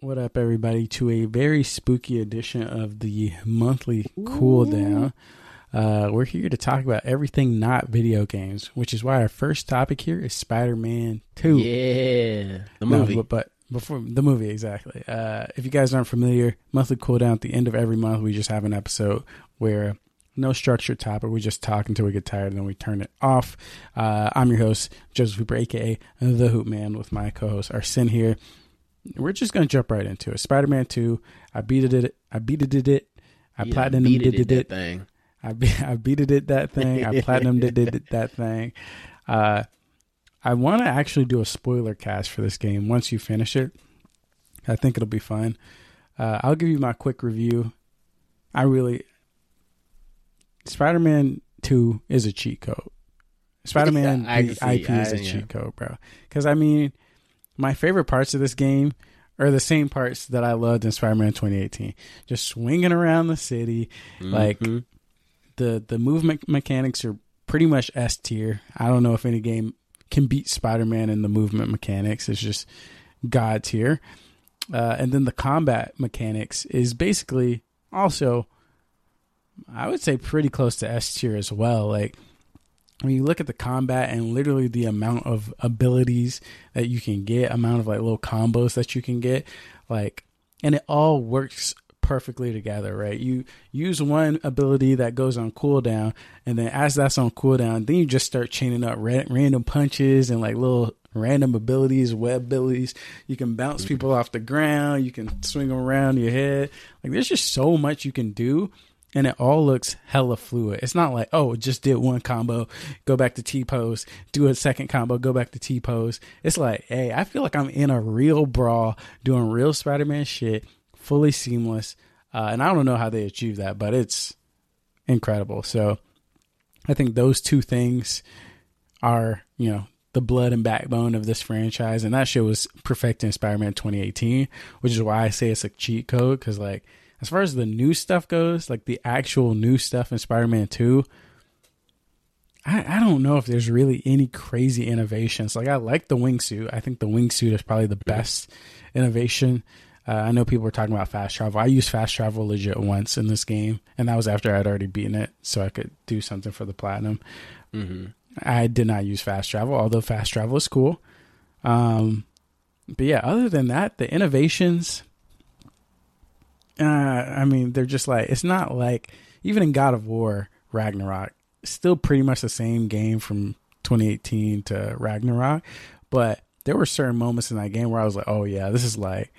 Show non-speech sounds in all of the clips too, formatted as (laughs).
What up, everybody, to a very spooky edition of the monthly cool down. Uh, we're here to talk about everything not video games, which is why our first topic here is Spider Man 2. Yeah, the No, movie. but, but before the movie, exactly. Uh, if you guys aren't familiar, monthly cooldown at the end of every month, we just have an episode where no structured topic. We just talk until we get tired and then we turn it off. Uh, I'm your host, Joseph Hooper, aka The Hoop Man, with my co host, Arsene here. We're just going to jump right into it. Spider Man 2. I beat it. I beat it. it. I You platinum did it, it. that it. thing. I be, I beat it that thing. I (laughs) platinum did it that thing. Uh, I want to actually do a spoiler cast for this game once you finish it. I think it'll be fun. Uh, I'll give you my quick review. I really Spider Man Two is a cheat code. Spider Man (laughs) I the can see. IP is a yeah. cheat code, bro. Because I mean, my favorite parts of this game are the same parts that I loved in Spider Man 2018. Just swinging around the city, like Mhm. the the movement mechanics are pretty much S tier. I don't know if any game can beat Spider Man in the movement mechanics. It's just god tier. Uh, and then the combat mechanics is basically also, I would say, pretty close to S tier as well. Like when you look at the combat and literally the amount of abilities that you can get, amount of like little combos that you can get, like, and it all works perfectly together, right? You use one ability that goes on cooldown, and then as that's on cooldown, then you just start chaining up ra- random punches and like little random abilities, web abilities. You can bounce mm-hmm. people off the ground, you can swing them around your head. Like, there's just so much you can do and it all looks hella fluid. It's not like, oh, just did one combo, go back to T pose, do a second combo, go back to T pose. It's like, hey, I feel like I'm in a real brawl doing real Spider Man shit, fully seamless. Uh, and I don't know how they achieve that, but it's incredible. So I think those two things are, you know, the blood and backbone of this franchise. And that shit was perfect in Spider Man 2018, which is why I say it's a cheat code because, like, as far as the new stuff goes, like the actual new stuff in Spider Man 2, I, I don't know if there's really any crazy innovations. Like, I like the wingsuit. I think the wingsuit is probably the best innovation. Uh, I know people were talking about fast travel. I used fast travel legit once in this game, and that was after I'd already beaten it, so I could do something for the platinum. Mhm. I did not use fast travel, although fast travel is cool. Um, but yeah, other than that, the innovations, uh, I mean, they're just like it's not like even in God of War Ragnarok, still pretty much the same game from 2018 to Ragnarok, but there were certain moments in that game where I was like, oh yeah, this is like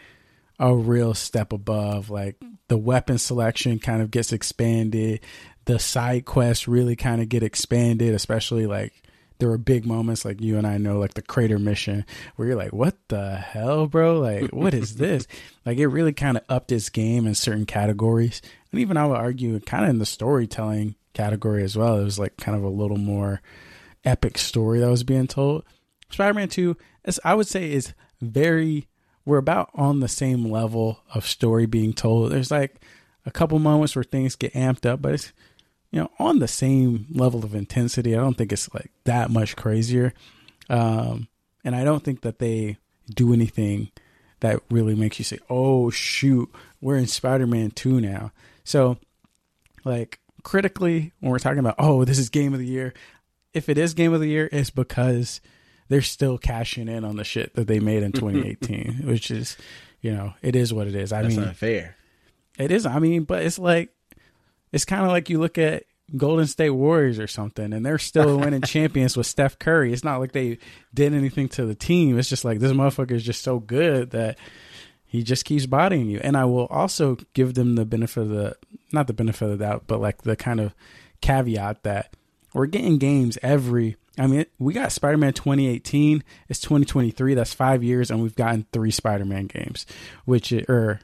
a real step above. Like the weapon selection kind of gets expanded, the side quests really kind of get expanded, especially like there were big moments like you and I know, like the crater mission, where you're like, what the hell, bro? Like, what is this? (laughs) Like, it really kind of upped its game in certain categories. And even I would argue, kind of in the storytelling category as well, it was like kind of a little more epic story that was being told. Spider Man 2, is, I would say, is very, we're about on the same level of story being told. There's like a couple moments where things get amped up, but it's, you know, on the same level of intensity. I don't think it's like that much crazier. Um, and I don't think that they do anything that really makes you say, oh, shoot, we're in Spider Man 2 now. So, like, critically, when we're talking about, oh, this is game of the year, if it is game of the year, it's because they're still cashing in on the shit that they made in (laughs) 2018, which is, you know, it is what it is. I That's mean, not fair. it is. I mean, but it's like it's kind of like you look at Golden State Warriors or something, and they're still (laughs) winning champions with Steph Curry. It's not like they did anything to the team. It's just like this motherfucker is just so good that he just keeps bodying you. And I will also give them the benefit of the not the benefit of the doubt, but like the kind of caveat that we're getting games every. I mean, we got Spider Man 2018. It's 2023. That's five years, and we've gotten three Spider Man games, which or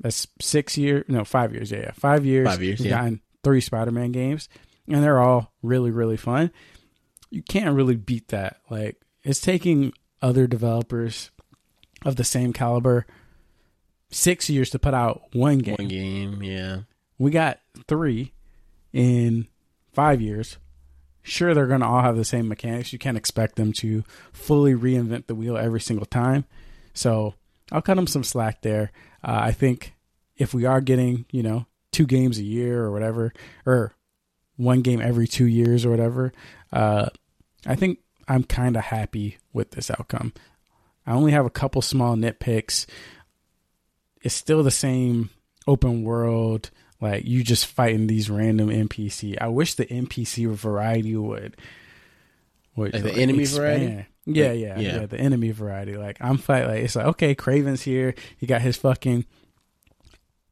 that's six years. No, five years. Yeah, yeah. five years. Five years, We've yeah. gotten three Spider Man games, and they're all really, really fun. You can't really beat that. Like it's taking other developers of the same caliber six years to put out one game. One game, yeah. We got three in five years. Sure, they're going to all have the same mechanics. You can't expect them to fully reinvent the wheel every single time. So I'll cut him some slack there. Uh, I think if we are getting, you know, two games a year or whatever, or one game every two years or whatever, uh, I think I'm kind of happy with this outcome. I only have a couple small nitpicks. It's still the same open world, like you just fighting these random NPC. I wish the NPC variety would, Like the enemy variety? Yeah, Like, yeah, yeah. yeah, The enemy variety. Like I'm fight. Like it's like okay, Kraven's here. He got his fucking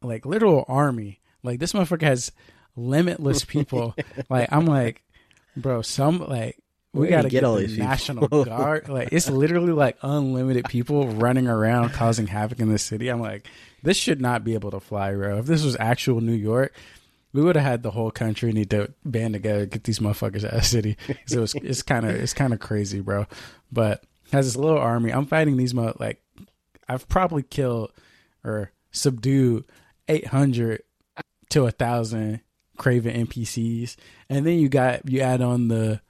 like literal army. Like this motherfucker has limitless (laughs) people. like I'm like, bro, some like we gotta get get, all the these people? national guard. Like it's literally like unlimited people running around causing havoc in the city. I'm like, this should not be able to fly, bro. If this was actual New York, we would have had the whole country need to band together get these motherfuckers out of the city. (laughs) So it's it's kind of it's kind of crazy, bro. But has this little army. I'm fighting these mo like I've probably killed or subdued 800 to a thousand Kraven NPCs, and then you got you add on the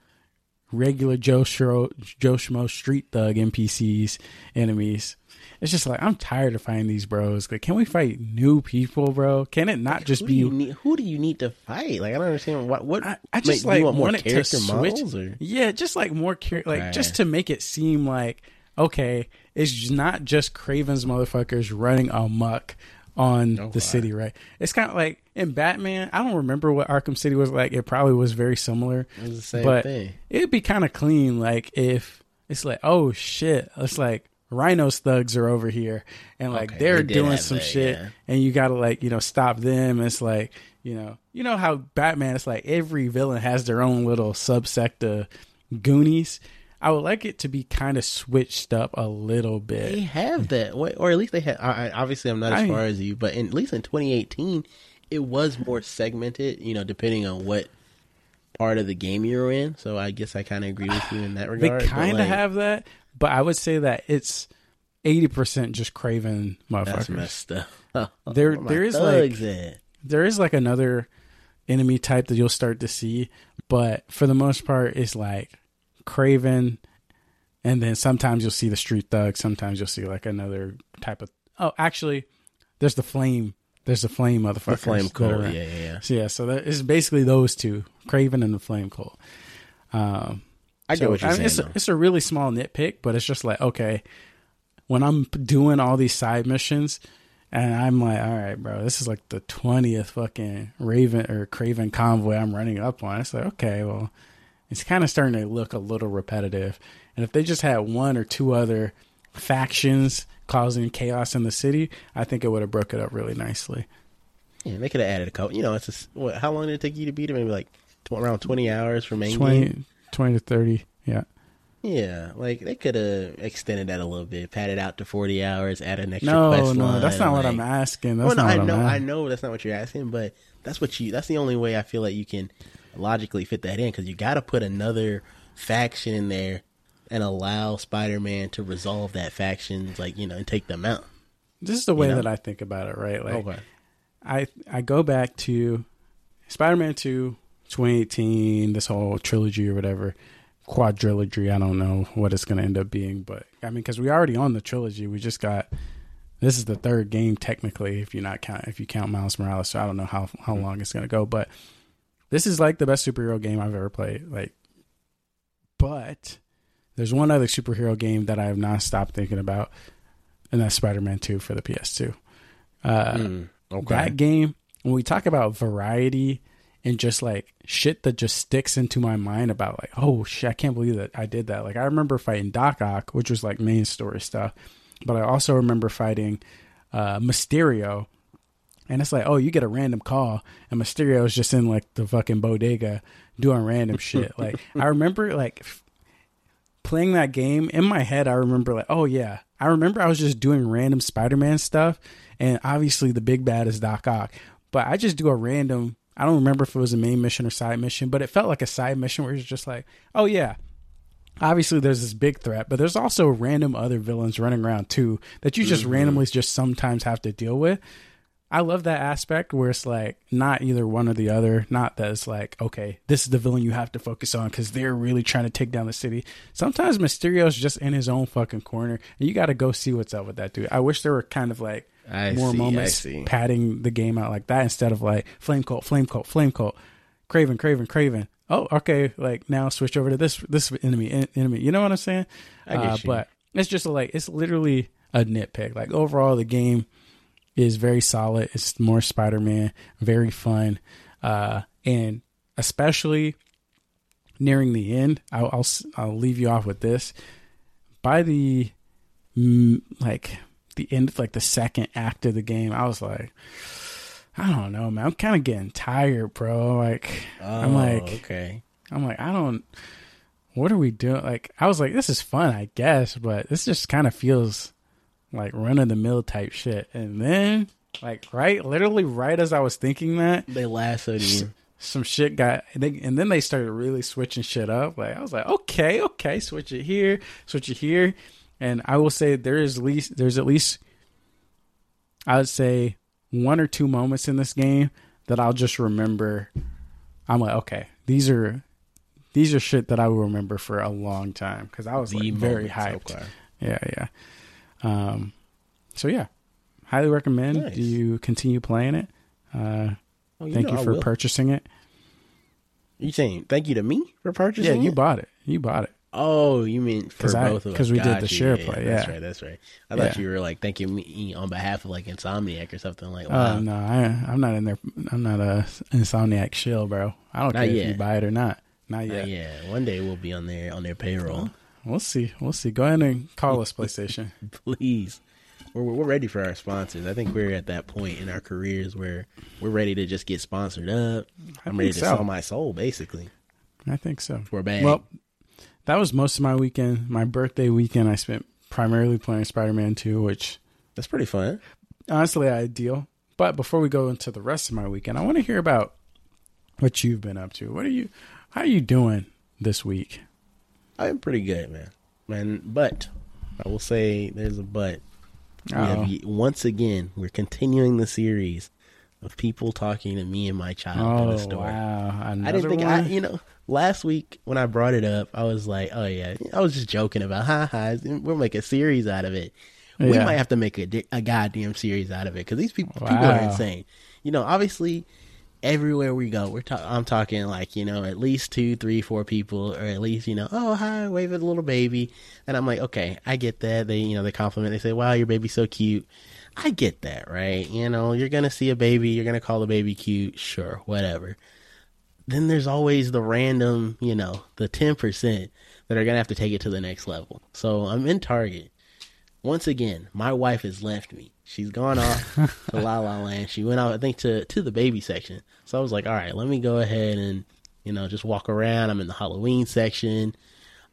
regular Joe Schro, Joe Schmo street thug NPCs enemies. It's just like I'm tired of fighting these bros. Like, can we fight new people, bro? Can it not just who be? do you need, who do you need to fight? Like I don't understand what what. I, I just like want more want character switch. models or Yeah, just like more char- like just to make it seem like okay, it's not just Kraven's motherfuckers running amok on Okay. the city, right? It's kind of like in Batman. I don't remember what Arkham City was like. It probably was very similar. it was the same but thing. it'd be kind of clean, like if it's like, oh shit, it's like Rhino's thugs are over here, and like Okay, they're doing have some shit, yeah. and you gotta like you know stop them. It's like you know you know how Batman. It's like every villain has their own little subsect of Goonies. I would like it to be kind of switched up a little bit. They have that, or at least they had. I, obviously, I'm not as I- far as you, but in, at least in 2018, it was more segmented. You know, depending on what part of the game you're in. So I guess I kind of agree with you in that regard. but, kind of like, have that, but I would say that it's eighty percent just Kraven that's motherfuckers. messed up. (laughs) There- there is, like- at? there is like another enemy type that you'll start to see, but for the most part, it's like Kraven, and then sometimes you'll see the street thug. Sometimes you'll see like another type of. Oh, actually, there's the flame. There's the flame motherfuckers. the flame cult. Yeah, yeah, yeah. So yeah, so that is basically those two, Kraven and the flame cult. Um, I get what you're I mean, saying. It's a, it's a really small nitpick, but it's just like okay, when I'm doing all these side missions, and I'm like, all right, bro, this is like the twentieth fucking Raven or Kraven convoy I'm running up on. It's like okay, well, it's kind of starting to look a little repetitive, and if they just had one or two other factions causing chaos in the city, I think it would have broke it up really nicely. Yeah, they could have added a couple. You know, it's just, what? How long did it take you to beat it? Maybe like tw- around 20 hours for main game. 20, 20 to thirty, yeah. Yeah, like they could have extended that a little bit, padded out to 40 hours, add an extra No, quest no, line, that's not what I'm asking. That's Well, no, not I know, I know that's not what you're asking, but that's what you. That's the only way I feel like you can logically fit that in because you got to put another faction in there and allow Spider-Man to resolve that faction, like you know, and take them out. This is the way know? that I think about it, right? Like okay. I I go back to Spider-Man 2, 2018, this whole trilogy or whatever, quadrilogy. I don't know what it's going to end up being, but I mean, because we already on the trilogy, we just got this is the third game technically, if you not count if you count Miles Morales. So I don't know how how long it's going to go, but this is like the best superhero game I've ever played. Like, but there's one other superhero game that I have not stopped thinking about, and that's Spider-Man 2 for the PS2. Uh, Mm, okay. that game when we talk about variety and just like shit that just sticks into my mind about like oh shit i can't believe that i did that. Like i remember fighting doc ock which was like main story stuff but i also remember fighting uh mysterio. And it's like oh you get a random call and mysterio is just in like the fucking bodega doing random (laughs) shit. Like i remember like f- playing that game in my head i remember like oh yeah. I remember i was just doing random spider-man stuff and obviously the big bad is doc ock but i just do a random i don't remember if it was a main mission or side mission but it felt like a side mission where it's just like oh yeah. Obviously there's this big threat but there's also random other villains running around too that you just mm-hmm. randomly just sometimes have to deal with I love that aspect where it's like not either one or the other. Not that it's like, okay, this is the villain you have to focus on because they're really trying to take down the city. Sometimes Mysterio's just in his own fucking corner, and you got to go see what's up with that dude. I wish there were kind of like I more see, moments padding the game out like that instead of like flame cult, flame cult, flame cult, Kraven, Kraven, Kraven. Oh, okay. Like now switch over to this this enemy en- enemy. You know what I'm saying? I get Uh, you. but it's just like it's literally a nitpick. Like overall, the game is very solid. It's more Spider Man, very fun, uh, and especially nearing the end. I'll, I'll I'll leave you off with this. By the mm, like the end, like the second act of the game, I was like, I don't know, man. I'm kind of getting tired, bro. Like I'm Oh, like, okay. I'm like, I don't. What are we doing? Like, I was like, this is fun, I guess, but this just kind of feels like run of the mill type shit. And then, like, right, literally, right as I was thinking that, They lassoed you. some shit got, they, and then they started really switching shit up. Like, I was like, okay, okay, switch it here, switch it here, and I will say there is least, there's at least, I would say one or two moments in this game that I'll just remember. I'm like, okay, these are these are shit that I will remember for a long time because I was The like very hyped. so. Yeah, yeah. Um, so yeah, highly recommend. Nice. Do you continue playing it? Uh, Oh, thank you for purchasing it. You saying thank you to me for purchasing? Yeah, you it? bought it. You bought it. Oh, you mean for 'Cause I- both of us? 'cause we did the you. share Yeah, play, That's right. That's right. I thought you were like thanking me on behalf of like Insomniac or something like. Oh Wow. no, I, I'm not in there. I'm not a insomniac shill, bro. I don't Not care if you buy it or not. Not yeah. yet. yeah. One day we'll be on their on their payroll. We'll see. We'll see. Go ahead and call us PlayStation. (laughs) Please. We're, we're ready for our sponsors. I think we're at that point in our careers where we're ready to just get sponsored up. I I'm ready think to so. sell my soul, basically, I think so. a bag. Well, that was most of my weekend. My birthday weekend, I spent primarily playing Spider-Man 2, which that's pretty fun. honestly ideal. But before we go into the rest of my weekend, I want to hear about what you've been up to. What are you? How are you doing this week? I'm pretty good, man. Man, but I will say there's a but. Have, once again, we're continuing the series of people talking to me and my child in Oh the store. wow! Another I didn't think one? I, you know, last week when I brought it up, I was like, oh yeah, I was just joking about, ha ha, we'll make a series out of it. We might have to make a, a goddamn series out of it because these people, people are insane. You know, obviously, everywhere we go, we're ta- I'm talking like you know at least two, three, four people, or at least you know, oh hi, wave at the little baby, and I'm like, okay, I get that. They you know they compliment, they say, wow, your baby's so cute. I get that, right? You know, you're gonna see a baby, you're gonna call the baby cute, sure, whatever. Then there's always the random, you know, the ten percent that are gonna have to take it to the next level. So I'm in Target. Once again, my wife has left me. She's gone off (laughs) to La La Land. She went out, I think, to to the baby section. So I was like, all right, let me go ahead and you know just walk around. I'm in the Halloween section.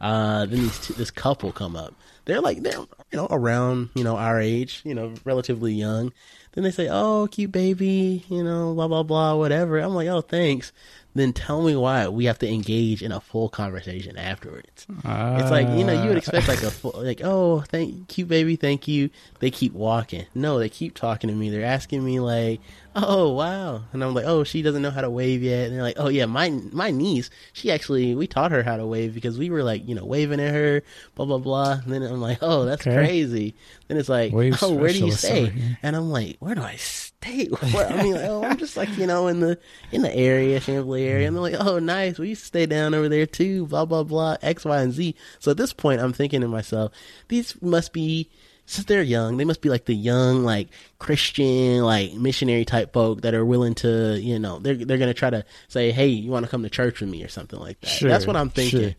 Uh, then these t- this couple come up. They're like they're you know around you know our age, you know relatively young. Then they say, "Oh, cute baby," you know, blah blah blah, whatever. I'm like, "Oh, thanks." Then tell me why we have to engage in a full conversation afterwards. It's like you know you would ah. expect like a (laughs) full, like oh thank cute baby thank you. They keep walking. No, they keep talking to me. They're asking me like oh wow, and I'm like oh she doesn't know how to wave yet. And they're like oh yeah my my niece she actually we taught her how to wave because we were like you know waving at her blah blah blah. And then I'm like oh that's Okay. crazy. Then it's like Wave oh where do you stay? And I'm like where do I stay? (laughs) What? I mean like, oh I'm just like you know in the in the area Champlain area. And they're like oh nice we used to stay down over there too blah blah blah X Y and Z. So at this point I'm thinking to myself these must be since they're young, they must be like the young, like Christian, like missionary type folk that are willing to, you know, they're they're gonna try to say, "Hey, you want to come to church with me?" or something like that. Sure, That's what I'm thinking. sure.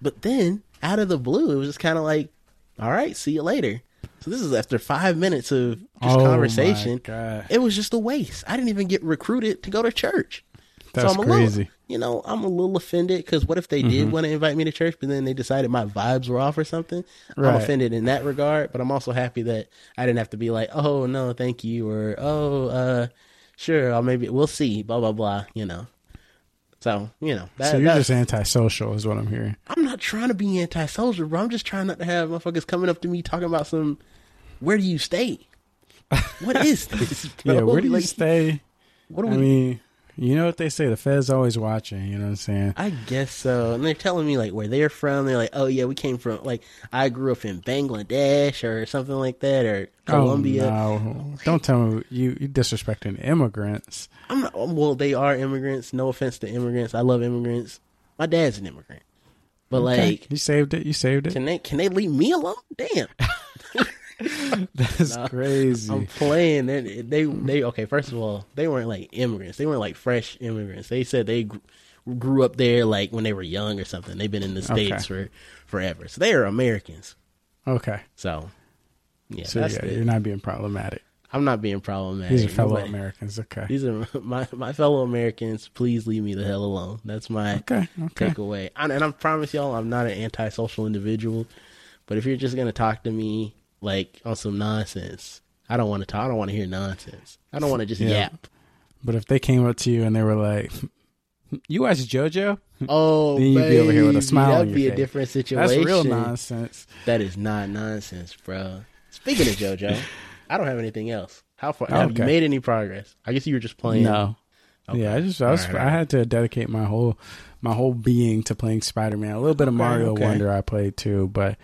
But then, out of the blue, it was just kind of like, "All right, see you later." So this is after five minutes of just Oh, conversation. It was just a waste. I didn't even get recruited to go to church. That's I'm a crazy. Little, you know, I'm a little offended because what if they Mm-hmm. did want to invite me to church, but then they decided my vibes were off or something? I'm offended in that regard, but I'm also happy that I didn't have to be like, oh no, thank you, or oh, uh, sure, I'll maybe we'll see, blah blah blah. You know, so you know, that, so you're that's- just antisocial, is what I'm hearing. I'm not trying to be anti-social, bro. I'm just trying not to have motherfuckers coming up to me talking about some. Where do you stay? (laughs) what is this? yeah, where do you Like, stay? What do I we? mean, you know what they say, the Fed's always watching, you know what I'm saying? I guess so. And they're telling me like where they're from. They're like, oh yeah, we came from like I grew up in Bangladesh or something like that or oh, Colombia. Oh, no. Don't tell me you you disrespecting immigrants. I'm not, well, they are immigrants. No offense to immigrants. I love immigrants. My dad's an immigrant, but Okay, like, you saved it, you saved it. can they can they leave me alone? Damn, (laughs) (laughs) That's Nah, crazy. I'm playing. They, they they okay. First of all, they weren't like immigrants. They weren't like fresh immigrants. They said they gr- grew up there like when they were young or something. They've been in the states for forever, so they are Americans. okay. So yeah, So that's yeah, the- you're not being problematic. I'm not being problematic. These are fellow Nobody- Americans. Okay. These are (laughs) my my fellow Americans. Please leave me the hell alone. That's my Okay. Okay. takeaway. And, and I promise y'all, I'm not an antisocial individual. But if you're just gonna talk to me like on some nonsense, I don't want to talk. I don't want to hear nonsense. I don't want to just Yeah. yap. But if they came up to you and they were like, "You watch JoJo?" Oh, (laughs) Then you'd be over here with a smile on That'd be a different situation. That's real nonsense. That is not nonsense, bro. Speaking of JoJo, I don't have anything else. How far have you made any progress? I guess you were just playing. No. Okay. Yeah, I just I was right, I had to dedicate my whole my whole being to playing Spider Man. A little bit of Okay, Mario okay. Wonder I played too, but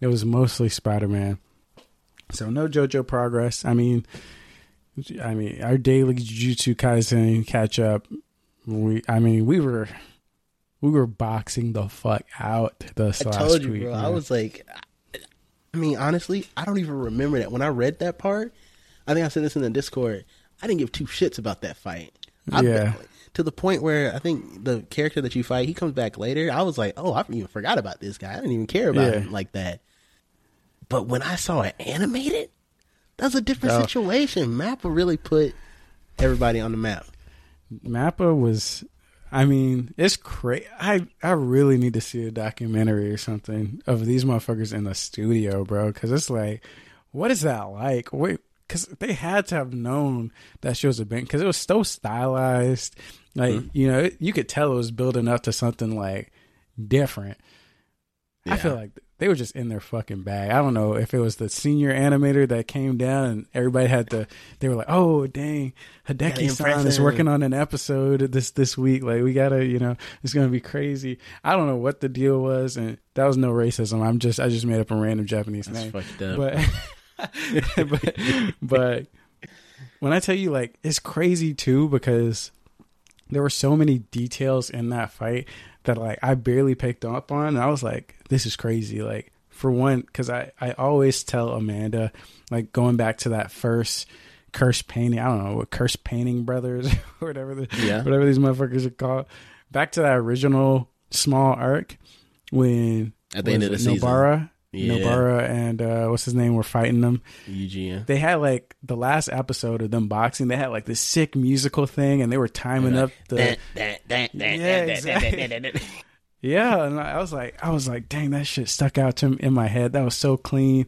it was mostly Spider Man. So no JoJo progress. I mean, I mean our daily Jujutsu Kaisen catch up. We I mean we were we were boxing the fuck out this I last told you, week. bro. I was like, I mean, honestly, I don't even remember that. When I read that part, I think I said this in the Discord. I didn't give two shits about that fight. I, Yeah. To the point where I think the character that you fight, he comes back later. I was like, oh, I even forgot about this guy. I didn't even care about Yeah. him like that. But when I saw it animated, that's a different Oh. situation. Mappa really put everybody on the map. Mappa was I mean, it's crazy. I I really need to see a documentary or something of these motherfuckers in the studio, bro. Because it's like, what is that like? Wait, because they had to have known that shows a been because it was so stylized. Like Mm-hmm. you know, it, you could tell it was building up to something like different. I feel like they were just in their fucking bag. I don't know if it was the senior animator that came down and everybody had to. They were like, "Oh dang, Gotta Hideki-san is working on an episode this this week. Like we gotta, you know, it's gonna be crazy." I don't know what the deal was, and that was no racism. I'm just I just made up a random Japanese That's name, fucked up. but (laughs) but but when I tell you like it's crazy too because there were so many details in that fight that like I barely picked up on. And I was like, this is crazy. Like for one, because I I always tell Amanda like going back to that first curse painting. I don't know what curse painting brothers or (laughs) whatever the, Yeah. whatever these motherfuckers are called. Back to that original small arc when At the end of the it, season. Nobara. Yeah. Nobara and uh, what's his name were fighting them Yuji. they had like the last episode of them boxing. They had like this sick musical thing, and they were timing up the Yeah, exactly. yeah. And I was like, I was like, dang, that shit stuck out to me in my head. That was so clean.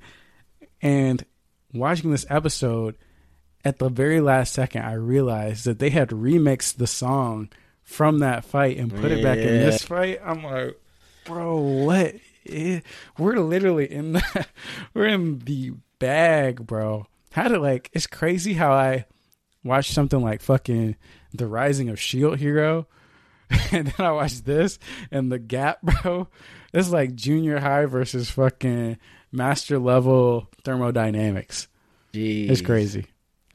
And watching this episode, at the very last second, I realized that they had remixed the song from that fight and put it back in this fight. I'm like, bro, what? Eh, We're literally in the (laughs) we're in the bag, bro. How to like it's crazy how I watched something like fucking The Rising of Shield Hero, (laughs) and then I watched this and the Gap, (laughs) bro. It's like junior high versus fucking master level thermodynamics. It's crazy.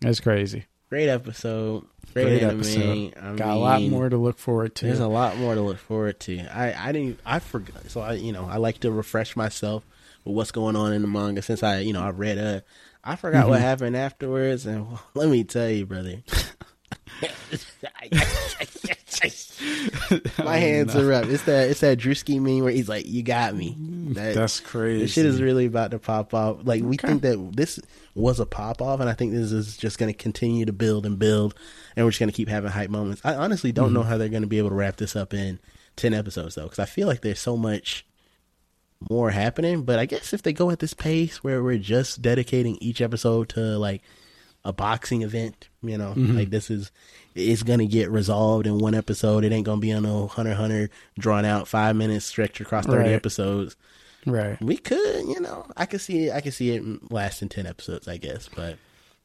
It's crazy. Great episode. Great, Great anime. episode. I Got a lot more to look forward to. There's a lot more to look forward to. I I didn't I forgot. So I you know I like to refresh myself with what's going on in the manga since I you know I read uh I forgot what Mhm. happened afterwards and (laughs) let me tell you, brother. (laughs) (laughs) My hands are up. It's that it's that Drewski meme where he's like, "You got me." That, That's crazy. this shit is really about to pop off. Like we Okay. think that this was a pop off, and I think this is just going to continue to build and build, and we're just going to keep having hype moments. I honestly don't Mm-hmm. know how they're going to be able to wrap this up in ten episodes though, because I feel like there's so much more happening. But I guess if they go at this pace where we're just dedicating each episode to like a boxing event, you know, Mhm. like this is it's gonna get resolved in one episode. It ain't gonna be on no Hunter Hunter drawn out five minutes stretched across thirty Right. episodes. right. We could, you know, I could see it. I could see it lasting ten episodes, I guess. But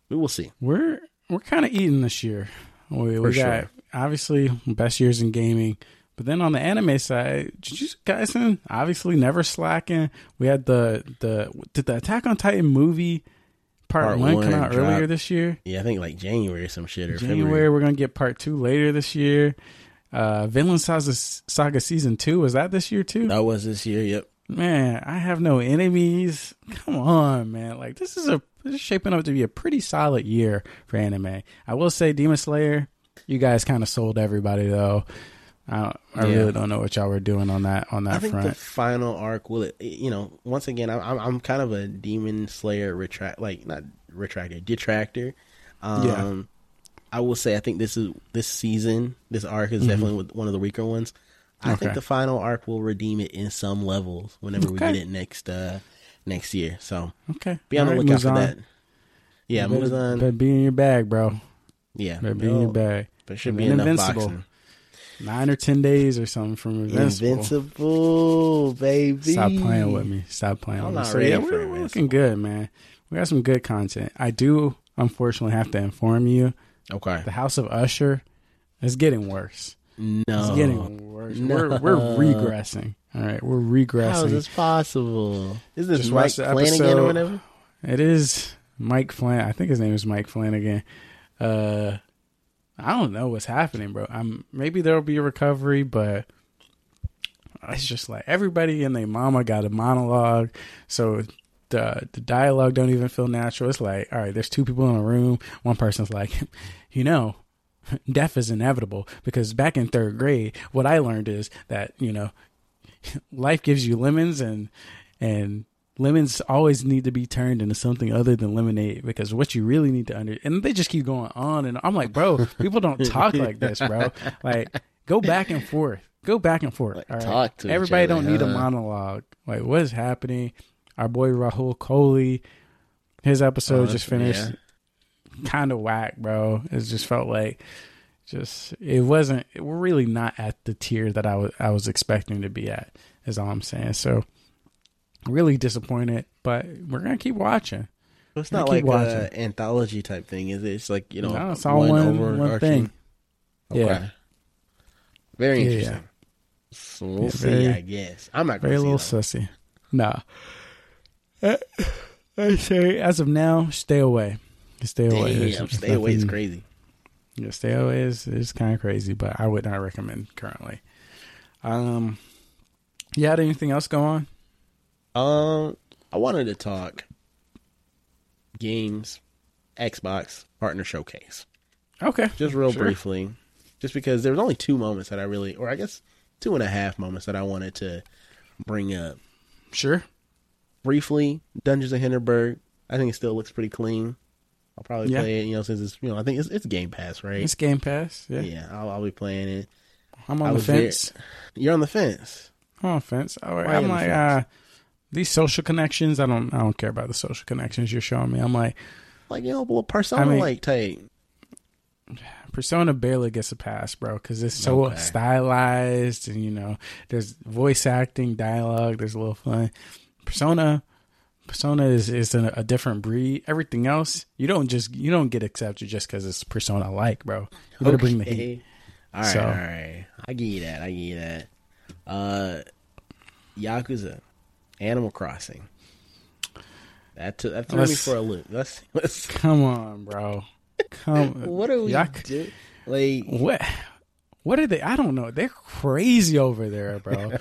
we will see. We're we're kind of eating this year. We, we got sure. obviously best years in gaming, but then on the anime side, Jujutsu Kaisen obviously never slacking. We had the the did the Attack on Titan movie part, Part one, one come out earlier this year. Yeah, I think like January or some shit or January February. we're gonna get part two later this year. Uh, Vinland Saga, Saga season two was that this year too? That was this year. Yep. Man, I have no enemies. Come on, man. Like this is a this is shaping up to be a pretty solid year for anime. I will say Demon Slayer, you guys kind of sold everybody though. I I Yeah. really don't know what y'all were doing on that on that I think the front. final arc will, it, you know, once again, I'm I'm, kind of a Demon Slayer retract, like not retractor, detractor. Um, Yeah. I will say I think this is this season, this arc is definitely one of the weaker ones. I Mm-hmm. Okay. think the final arc will redeem it in some levels whenever we get it next uh next year. So okay, be on the All right, lookout for that. Yeah, better, Muzan. better be in your bag, bro. Yeah, Better be in your bag. There should And be enough Invincible. boxing. Nine or ten days or something from Invincible. Invincible, baby. Stop playing with me. Stop playing I'm with me. So ready yeah, for we're, we're looking good, man. We got some good content. I do unfortunately have to inform you Okay. the House of Usher is getting worse. No. It's getting worse. No. We're we're regressing. All right, we're regressing. How is this possible? Isn't this Just Mike Flanagan or whatever? It is Mike Flan. I think his name is Mike Flanagan. Uh, I don't know what's happening, bro. I'm maybe there'll be a recovery, but it's just like everybody and their mama got a monologue, so the the dialogue don't even feel natural. It's like, all right, there's two people in a room. One person's like, (laughs) you know, (laughs) death is inevitable because back in third grade, what I learned is that you know, (laughs) life gives you lemons and and lemons always need to be turned into something other than lemonade because what you really need to under and they just keep going on and I'm like, bro, people don't talk like this, bro. (laughs) Like, go back and forth, go back and forth. Like, right? talk to Everybody other, don't need a monologue. Like, what is happening? Our boy Rahul Kohli, his episode Oh, just finished. Kind of whack, bro. It just felt like just it wasn't. We're really not at the tier that I was I was expecting to be at. Is all I'm saying. So really disappointed, but we're gonna keep watching. It's not like watching. an anthology type thing, is it? It's like you know, No, it's all one- one overarching- thing. Okay. Yeah. Very Yeah, interesting. So we'll Yeah, see. very- I guess I'm not Very little see that. sussy. Nah. (laughs) I say as of now, stay away. Stay away. There's- stay away is crazy. Yeah, stay away is is kind of crazy, but I would not recommend currently. Um, you had anything else go on? Um, I wanted to talk games, Xbox partner showcase. Okay, just real Sure. briefly, just because there was only two moments that I really, or I guess two and a half moments that I wanted to bring up sure. briefly. Dungeons of Hinterberg, I think it still looks pretty clean. I'll probably Yeah. play it, you know, since it's you know, I think it's it's Game Pass, right? It's Game Pass. Yeah, yeah, I'll, I'll be playing it. I'm I on the was there- fence. You're on the fence. I'm on the fence. Oh, Why you I'm like, fence? uh, these social connections. I don't. I don't care about the social connections you're showing me. I'm like, Like you know, little persona I mean- like type. Persona barely gets a pass, bro, because it's so Okay. stylized, and you know, there's voice acting, dialogue. There's a little fun. Persona, Persona is is a, a different breed. Everything else, you don't just you don't get accepted just because it's Persona like, bro. You better bring the heat. All right, So- all right. I give you that. I give you that. Uh, Yakuza, Animal Crossing. That took that threw me Let's- for a loop. Let's (laughs) let's. (laughs) Come on, bro. Come. (laughs) What are we doing? Like, What? What are they? I don't know. They're crazy over there, bro.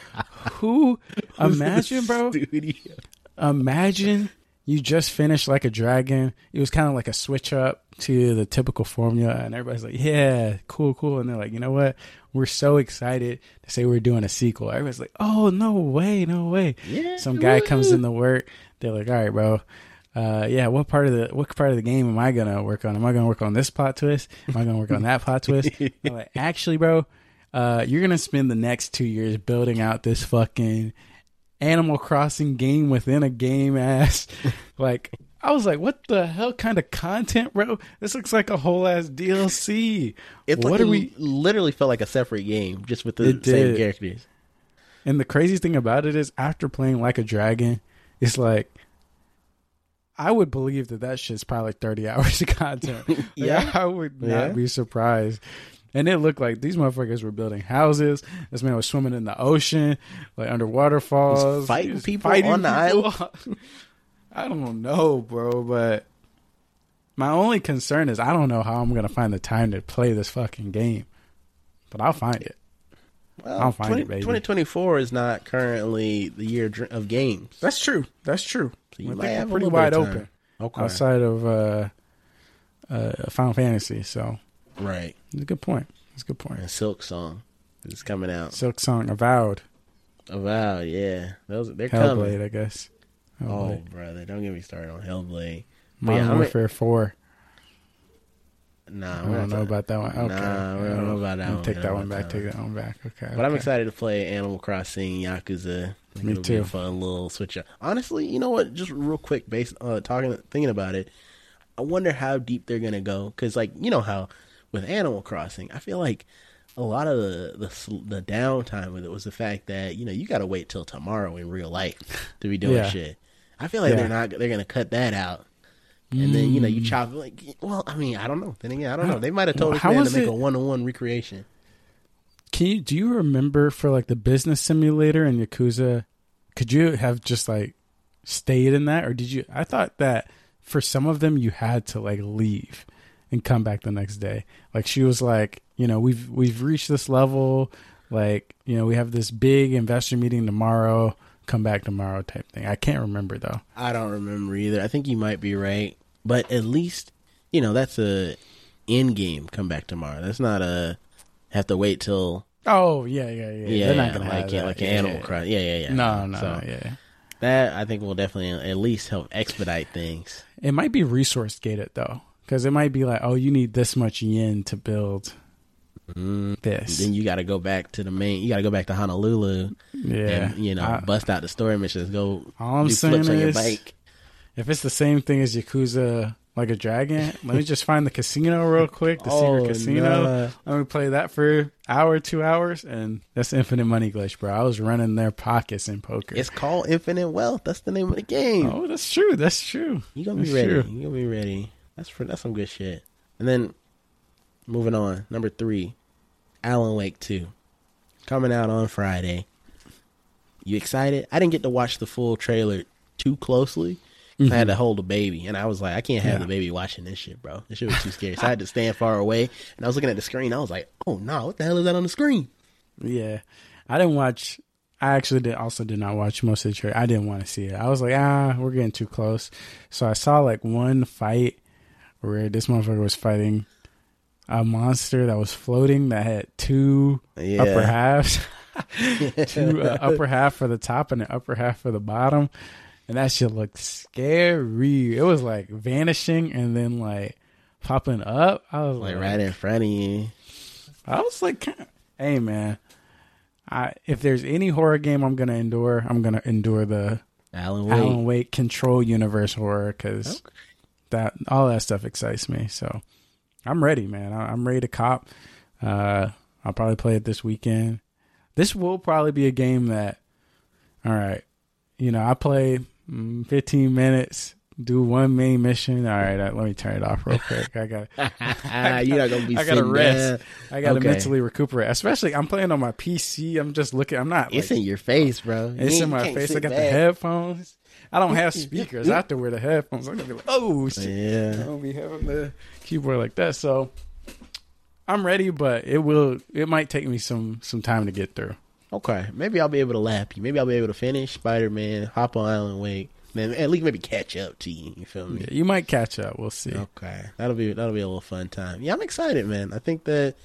Who? Imagine, bro. Studio. Imagine you just finished like a dragon. It was kind of like a switch up to the typical formula, and everybody's like, "Yeah, cool, cool." And they're like, "You know what? We're so excited to say we're doing a sequel." Everybody's like, "Oh, no way, no way!" Yeah, Some guy comes in the work. They're like, "All right, bro." Uh, yeah, what part of the what part of the game am I gonna work on? Am I gonna work on this plot twist? Am I gonna work on that plot twist? (laughs) I'm like, actually, bro, uh, you're gonna spend the next two years building out this fucking Animal Crossing game within a game ass. (laughs) like, I was like, what the hell kind of content, bro? This looks like a whole ass DLC. It's what like are it we? literally felt like a separate game, just with the It same did. characters. And the crazy thing about it is, after playing Like a Dragon, it's like I would believe that that shit's probably like 30 (laughs) hours of content. (laughs) Like, Yeah. I would not Yeah. be surprised. And it looked like these motherfuckers were building houses. This man was swimming in the ocean, like under waterfalls. fighting He was people on the island. (laughs) I don't know, bro, but my only concern is I don't know how I'm gonna find the time to play this fucking game. But I'll find it. Well, I'll find it, baby. 2024 is not currently the year of games. That's true. That's true. So you might have pretty wide open. Okay. outside of uh, uh, Final Fantasy. So Right. it's a good point. It's a good point. And Silksong is coming out. Silksong, Avowed, Avowed, yeah. Those they're Hellblade, coming. I guess. Oh, Hellblade. brother, don't get me started on Hellblade. But Modern yeah, I'm- Warfare Four. Nah, I we're don't know about that one. Okay, Nah, we don't know about that I'll one. Take that one back. Take that that one back. Okay, But I'm excited to play Animal Crossing Yakuza. I think Me it'll Be a fun little switch up. Honestly, you know what? Just real quick, based uh, talking, thinking about it, I wonder how deep they're gonna go. Because, like, you know how with Animal Crossing, I feel like a lot of the the the downtime with it was the fact that you know you got to wait till tomorrow in real life to be doing Yeah. shit. I feel like Yeah. they're not. They're gonna cut that out. And then you know Mm. you chop like well I mean I don't know then again I don't know they might have told Well, how man to make it- a one on one recreation Can you do you remember for like the business simulator in Yakuza? Could you have just like stayed in that, or did you? I thought that for some of them you had to like leave and come back the next day. Like she was like, you know, we've we've reached this level. Like you know, we have this big investor meeting tomorrow. Come back tomorrow, type thing. I can't remember though. I don't remember either. I think you might be right, but at least you know that's a in game come back tomorrow. That's not a have to wait till Oh yeah, yeah, yeah. yeah, They're not gonna like have yeah, like Yeah, an Animal yeah, yeah. Crossing. Yeah, yeah, yeah. No, no, So yeah. that I think will definitely at least help expedite things. It might be resource gated though, because it might be like, oh, you need this much yen to build Mm. this. Then you got to go back to the main. You got to go back to Honolulu yeah, and you know I- bust out the story missions. Go all I'm saying flips on your is, bike. if it's the same thing as Yakuza like a dragon, let me just find the casino real quick, the (laughs) Oh, secret casino. nah. Let me play that for hour, two hours, and that's infinite money glitch, bro. I was running their pockets in poker. It's called Infinite Wealth. That's the name of the game. oh, that's true. That's true. You gonna be ready. true. You gonna be ready. That's for that's some good shit. And then moving on, number three, Alan Wake two, coming out on Friday. You excited? I didn't get to watch the full trailer too closely. 'cause I had to hold a baby, and I was like, I can't have Yeah. the baby watching this shit, bro. This shit was too scary. So I had to stand far away, and I was looking at the screen. I was like, Oh no, what the hell is that on the screen? Yeah, I didn't watch. I actually did also did not watch most of the trailer. I didn't want to see it. I was like, ah, we're getting too close. So I saw like one fight where this motherfucker was fighting a monster that was floating that had two Yeah. upper halves, (laughs) two uh, upper half for the top and the upper half for the bottom, and that shit looked scary. It was like vanishing and then like popping up. I was Like like, right in front of you. I was like, hey man, I if there's any horror game I'm gonna endure, I'm gonna endure the Alan Wake. Alan Wake Control Universe horror because that all that stuff excites me. So I'm ready, man. I, I'm ready to cop. Uh, I'll probably play it this weekend. This will probably be a game that, all right, you know, I play mm, 15 minutes, do one main mission. All right, let me turn it off real quick. I got. (laughs) (laughs) You're not gonna be I gotta rest. down. I gotta Okay. mentally recuperate. Especially, I'm playing on my PC. I'm just looking. I'm not. It's like, in your face, bro. It's ain't- in my face. I got the headphones. I don't have (laughs) speakers. I have to wear the headphones. I'm gonna be like, oh shit. I Yeah. don't be having the keyboard like that. So I'm ready, but it will. It might take me some some time to get through. Okay. Maybe I'll be able to lap you. Maybe I'll be able to finish Spider Man, hop on Alan Wake, then at least maybe catch up to you. You feel me? Yeah, you might catch up. We'll see. Okay. That'll be that'll be a little fun time. Yeah, I'm excited, man. I think that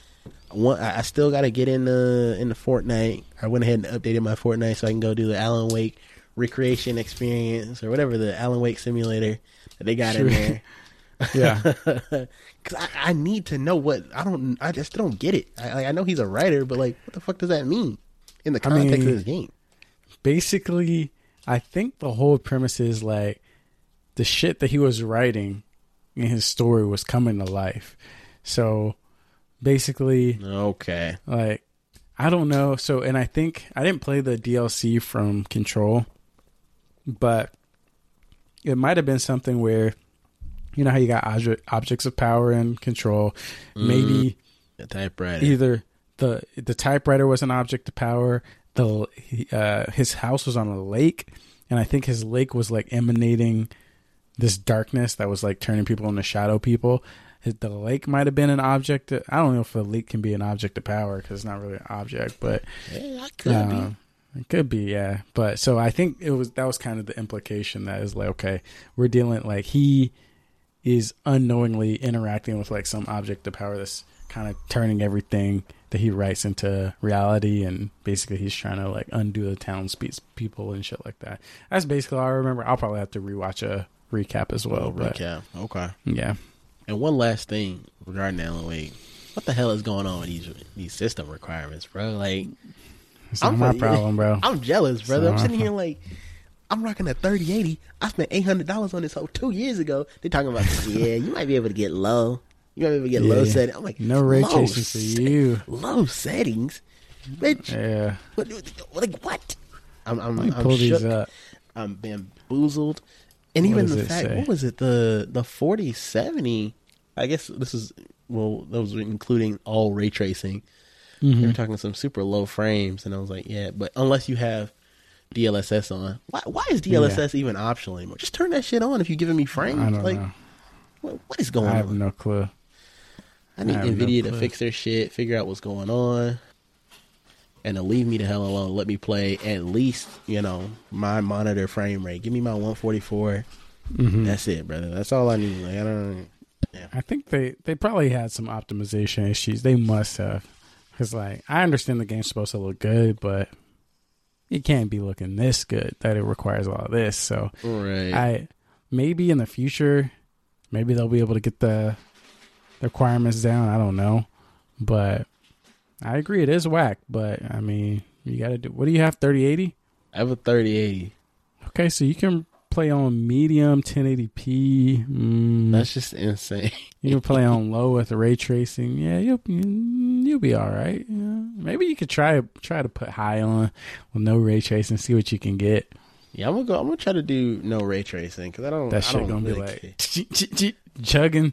one I I still gotta get in the in the Fortnite. I went ahead and updated my Fortnite so I can go do the Alan Wake recreation experience or whatever the Alan Wake simulator that they got in there. (laughs) Yeah. (laughs) Because I, I need to know what I don't. I just don't get it. I, like, I know he's a writer, but like, what the fuck does that mean in the I context mean- of this game? Basically, I think the whole premise is like the shit that he was writing in his story was coming to life. So basically, Okay. like I don't know. So and I think I didn't play the DLC from Control, but it might have been something where, you know how you got object, objects of power and control. Maybe The typewriter. either the the typewriter was an object of power. The uh, his house was on a lake, and I think his lake was like emanating this darkness that was like turning people into shadow people. His- The lake might have been an object. I don't know if a lake can be an object of power because it's not really an object, but Yeah, I could be. it could be, yeah. But so I think it was that was kind of the implication that is like, okay, we're dealing like he is unknowingly interacting with like some object of power that's kind of turning everything that he writes into reality, and basically he's trying to like undo the townspeople people and shit like that. That's basically all I remember. I'll probably have to rewatch a recap as well. But recap. Okay. yeah, And one last thing regarding Alan Wake. What the hell is going on with these these system requirements, bro? Like, it's (laughs) not I'm my problem, bro. I'm jealous, brother. I'm sitting here like, I'm rocking a 3080. I spent eight hundred dollars on this whole two years ago. They're talking about, (laughs) yeah, you might be able to get low. You might be able to get low Yeah. settings. I'm like, No ray low tracing for you. Low settings, bitch. Yeah, What, like what? I'm I'm, let me I'm pull these shook. up. I'm bamboozled. And What even the fact, say? what was it? The the forty seventy. I guess this is well, those were including all ray tracing. They Mm-hmm. were talking some super low frames, and I was like, yeah, but unless you have DLSS on, why why is DLSS even optional anymore? Just turn that shit on if you're giving me frames. Like, what, what is going on? I have on? no clue. I need I have no Nvidia to fix their shit, figure out what's going on, and to leave me the hell alone. Let me play at least, you know, my monitor frame rate. Give me my 144. Mhm. That's it, brother. That's all I need. Like I don't. I think they they probably had some optimization issues. They must have, because like I understand the game's supposed to look good, but it can't be looking this good that it requires a lot of this. So Right. I maybe in the future, maybe they'll be able to get the, the requirements down. I don't know, but I agree it is whack. But I mean, you got to do. What do you have? Thirty eighty. I have a 3080. Okay, so you can play on medium 1080p. Mm, That's just insane. You can play on low with ray tracing. Yeah, you'll you'll be all right. Yeah. Maybe you could try try to put high on with no ray tracing, see what you can get. Yeah, I'm gonna go. I'm gonna try to do no ray tracing because I don't. That shit don't gonna be like (laughs) chugging.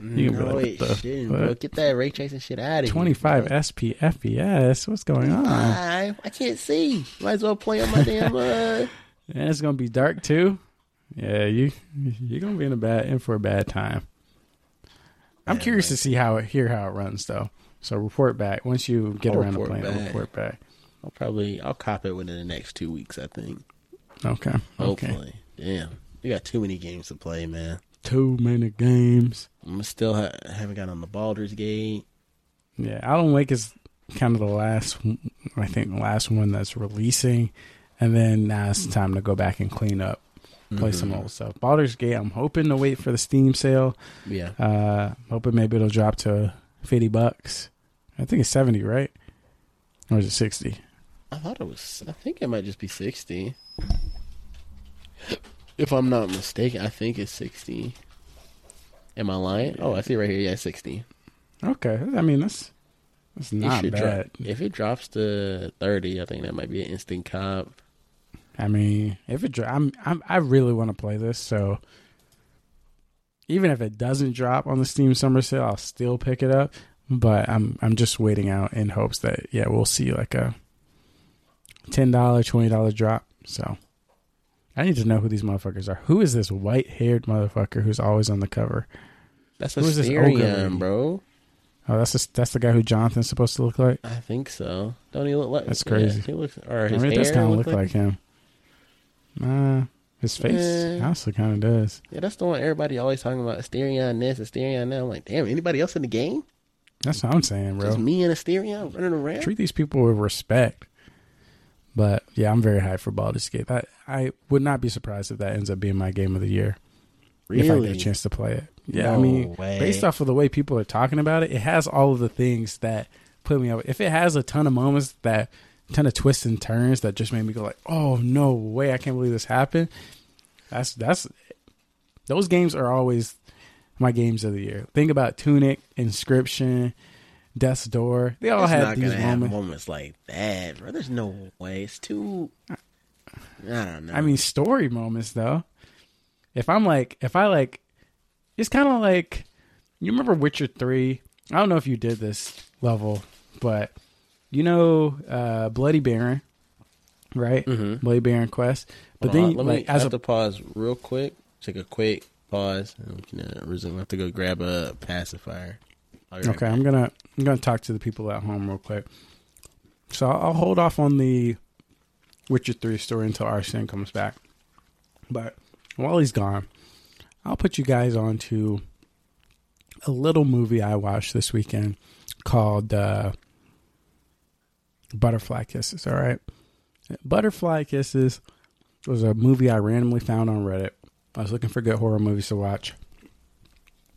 You can be no, like, it what shouldn't, bro. Get that ray tracing shit out of here. 25 bro. SP FPS. What's going on? Why? I can't see. Might as well play on my damn. Uh, And it's gonna be dark too. Yeah, you you're gonna be in a bad in for a bad time. I'm Yeah, curious man. to see how it hear how it runs though. So report back once you get I'll around report playing. back. Report back. I'll probably I'll cop it within the next two weeks. I think. Okay. Okay. Hopefully. Damn, you got too many games to play, man. Too many games. I'm still ha- haven't got on the Baldur's Gate. Yeah, Alan Wake is kind of the last, I think, last one that's releasing, and then now it's time to go back and clean up, play some Mhm. old stuff. Baldur's Gate, I'm hoping to wait for the Steam sale. Yeah, Uh, hoping maybe it'll drop to fifty bucks. I think it's seventy, right? Or is it sixty? I thought it was. I think it might just be sixty. If I'm not mistaken, I think it's sixty. Am I lying? Oh, I see right here. Yeah, sixty. Okay, I mean that's that's not should bad. drop. If it drops to thirty, I think that might be an instant cop. I mean, if it, I'm, I'm, I really want to play this. So even if it doesn't drop on the Steam Summer Sale, I'll still pick it up. But I'm, I'm just waiting out in hopes that yeah, we'll see like a ten dollar, twenty dollar drop. So I need to know who these motherfuckers are. Who is this white haired motherfucker who's always on the cover? That's a Who is this ogre? Astarion, bro. Oh, that's the that's the guy who Jonathan's supposed to look like. I think so. Don't he look like? That's yeah, crazy. he looks, or I his mean, hair does kind of look look like, him. Uh, his face Eh. also kind of does. Yeah, that's the one everybody always talking about. Astarion this, Astarion that. I'm like, damn, anybody else in the game? That's what I'm saying, bro. Just me and Astarion running around. treat these people with respect. But yeah, I'm very high for Baldur's Gate. That I would not be surprised if that ends up being my game of the year Really? if I get a chance to play it. Yeah, I mean, way. based off of the way people are talking about it, it has all of the things that put me up. If it has a ton of moments that ton of twists and turns that just made me go like, "Oh no way! I can't believe this happened." That's that's those games are always my games of the year. Think about Tunic, Inscryption, Death's Door. They all It's had not these moments. moments like that, bro. There's no way. It's too. I don't know. I mean, story moments though. if I'm like, if I like, it's kind of like, you remember Witcher three? I don't know if you did this level, but you know, uh, Bloody Baron, right? Mhm. Bloody Baron quest. But Hold on, then, let like, me as I a have to pause real quick. Take a quick pause. Can uh, resume. I have to go grab a pacifier. Right Okay, back. I'm gonna I'm gonna talk to the people at home real quick. So I'll, I'll hold off on the Witcher three story until Arsene comes back. But while he's gone, I'll put you guys on to a little movie I watched this weekend called uh, Butterfly Kisses. All right, Butterfly Kisses was a movie I randomly found on Reddit. I was looking for good horror movies to watch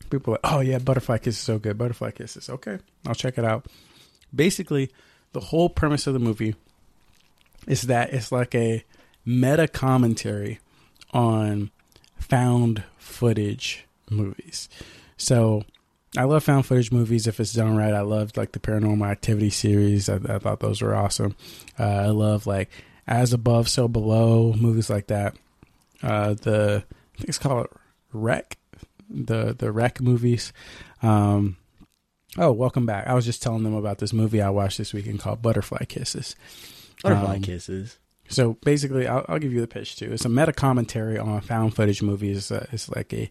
people like, oh yeah, Butterfly Kisses so good. Butterfly Kisses. Okay, I'll check it out. Basically, the whole premise of the movie is that it's like a meta commentary on found footage movies. So I love found footage movies if it's done right. I loved like the Paranormal Activity series. I, I thought those were awesome. Uh, I love like As Above, So Below movies like that. Uh, the I think it's called Wreck the the wreck movies. Um, oh, welcome back. I was just telling them about this movie I watched this weekend called Butterfly Kisses. Butterfly um, kisses. So basically, I'll, I'll give you the pitch too. It's a meta commentary on found footage movies. It's, it's like a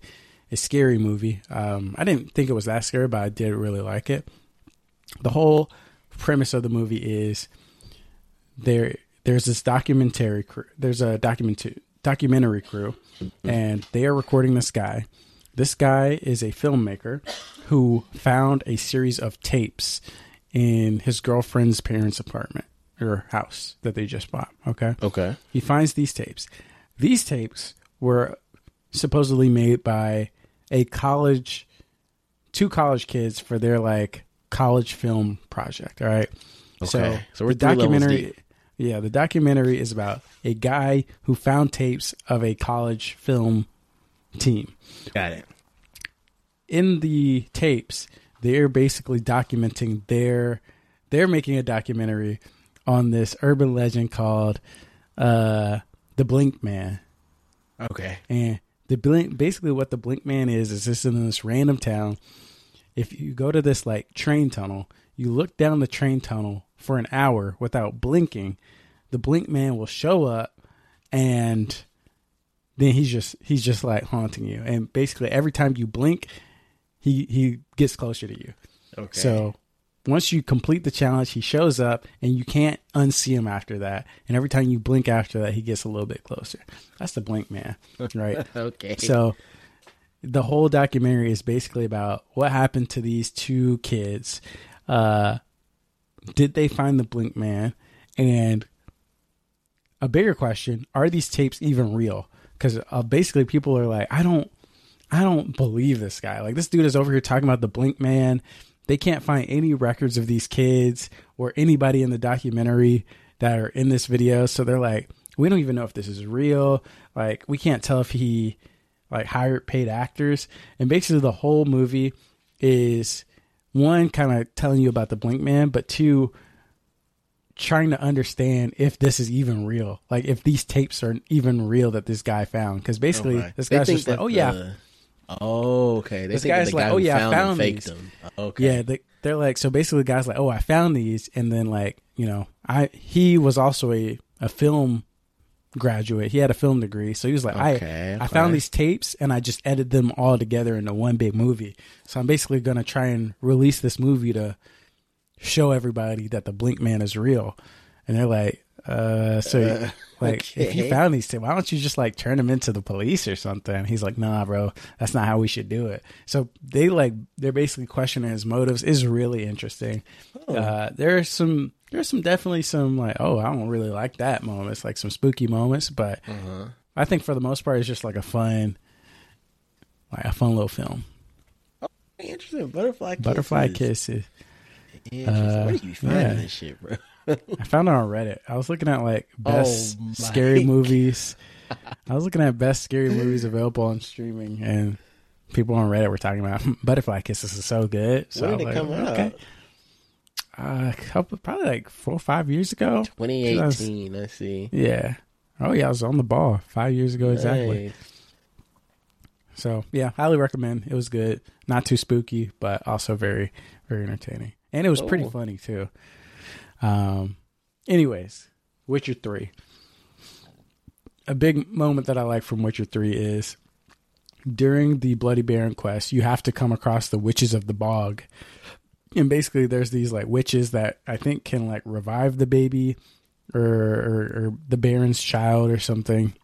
a scary movie. Um, I didn't think it was that scary, but I did really like it. The whole premise of the movie is there. There's this documentary crew. There's a document documentary crew, and they are recording this guy. This guy is a filmmaker who found a series of tapes in his girlfriend's parents' apartment or house that they just bought. Okay. Okay. He finds these tapes. These tapes were supposedly made by a college, two college kids for their like college film project. All right. Okay. So we're the documentary, yeah, the documentary is about a guy who found tapes of a college film team Got it. in the tapes, they're basically documenting their they're making a documentary on this urban legend called uh the Blink Man. Okay. And the blink basically what the Blink Man is is this in this random town. If you go to this like train tunnel, you look down the train tunnel for an hour without blinking, the Blink Man will show up and then he's just he's just like haunting you. And basically every time you blink, he he gets closer to you. Okay. So once you complete the challenge, he shows up and you can't unsee him after that. And every time you blink after that, he gets a little bit closer. That's the blink man, (laughs) right? okay. so the whole documentary is basically about what happened to these two kids. Uh, did they find the blink man? And a bigger question: Are these tapes even real? Because uh, basically, people are like, I don't, I don't believe this guy. Like this dude is over here talking about the blink man. They can't find any records of these kids or anybody in the documentary that are in this video. So they're like, we don't even know if this is real. Like we can't tell if he like hired paid actors. And basically, the whole movie is one kind of telling you about the blink man, but two trying to understand if this is even real. Like if these tapes are even real that this guy found. Because basically, oh, Okay. this They guy's just like, that oh yeah, the- oh, okay. They This guy's the like, guy "Oh, who yeah, I found, found them faked these." them. Oh, okay. Yeah, they, they're like so. Basically, the guy's like, "Oh, I found these," and then like you know, I he was also a a film graduate. He had a film degree, so he was like, Okay, "I I found these tapes and I just edited them all together into one big movie." So I'm basically gonna try and release this movie to show everybody that the Blink Man is real. And they're like, "Uh, so Uh, like if you found these tapes, why don't you just like turn them into the police or something?" He's like, "Nah, bro, that's not how we should do it." So they like they're basically questioning his motives. is really interesting. Oh. Uh, there's some there's some definitely some like oh I don't really like that moments like some spooky moments, but Uh-huh. I think for the most part it's just like a fun like a fun little film. Oh, Interesting. Butterfly kisses. Butterfly kisses. Interesting. Uh, Where do you find yeah. this shit, bro? I found it on Reddit. I was looking at like (laughs) best Oh scary (laughs) movies. I was looking at best scary movies (laughs) available on streaming, and people on Reddit were talking about Butterfly Kisses is so good. So when I did it was come like, out? okay. Uh, a couple, probably like four or five years ago. 2018. Let's see. Yeah. Oh yeah, I was on the ball five years ago exactly. Nice. So yeah, highly recommend. It was good. Not too spooky, but also very, very entertaining. And it was pretty funny too. Um anyways, Witcher three. A big moment that I like from Witcher three is during the Bloody Baron quest, you have to come across the witches of the bog. And basically there's these like witches that I think can like revive the baby or or, or the Baron's child or something.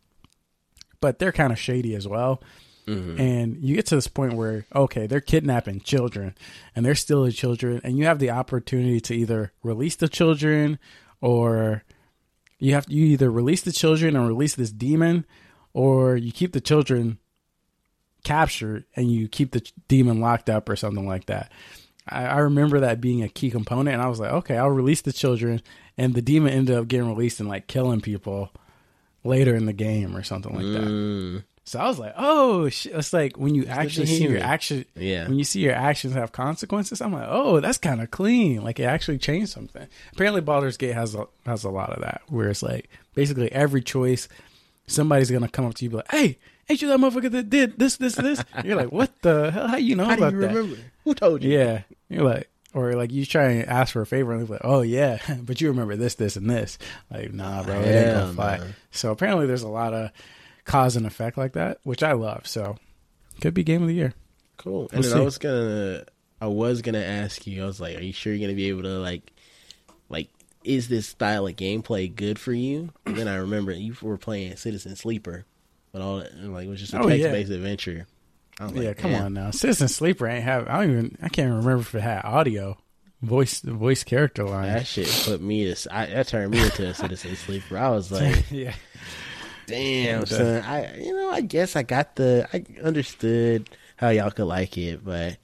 But they're kind of shady as well. Mm-hmm. And you get to this point where, okay, they're kidnapping children and they're still the children. And you have the opportunity to either release the children or you have you either release the children and release this demon or you keep the children captured and you keep the ch- demon locked up or something like that. I, I remember that being a key component, and I was like, okay, I'll release the children, and the demon ended up getting released and like killing people later in the game or something like that. Mm, So I was like, oh, shit. it's like when you to actually see your action, yeah. when you see your actions have consequences. I'm like, oh, that's kind of clean. Like it actually changed something. Apparently, Baldur's Gate has a, has a lot of that, where it's like basically every choice, somebody's gonna come up to you and be like, hey, ain't you that motherfucker that did this, this, this? You're like, what the hell? How you know How do about you that? remember? Who told you? Yeah. You're like, or like you try and ask for a favor and they're like, oh yeah, (laughs) but you remember this, this, and this. Like, nah, bro, it ain't gonna fly. So apparently there's a lot of cause and effect like that, which I love. So could be game of the year. Cool. And We'll then I was gonna, I was gonna ask you. I was like, "Are you sure you're gonna be able to like, like, is this style of gameplay good for you?" And then I remember you were playing Citizen Sleeper, but all that, like it was just a oh, text-based adventure. Was like, yeah, come "Damn." on now. Citizen Sleeper ain't have I don't even I can't even remember if it had audio. Voice voice character line. That shit put me to. I, that turned me into a Citizen (laughs) Sleeper. I was like, (laughs) yeah. "Damn, Yeah. son." I, you know, I guess I got the. I understood how y'all could like it, but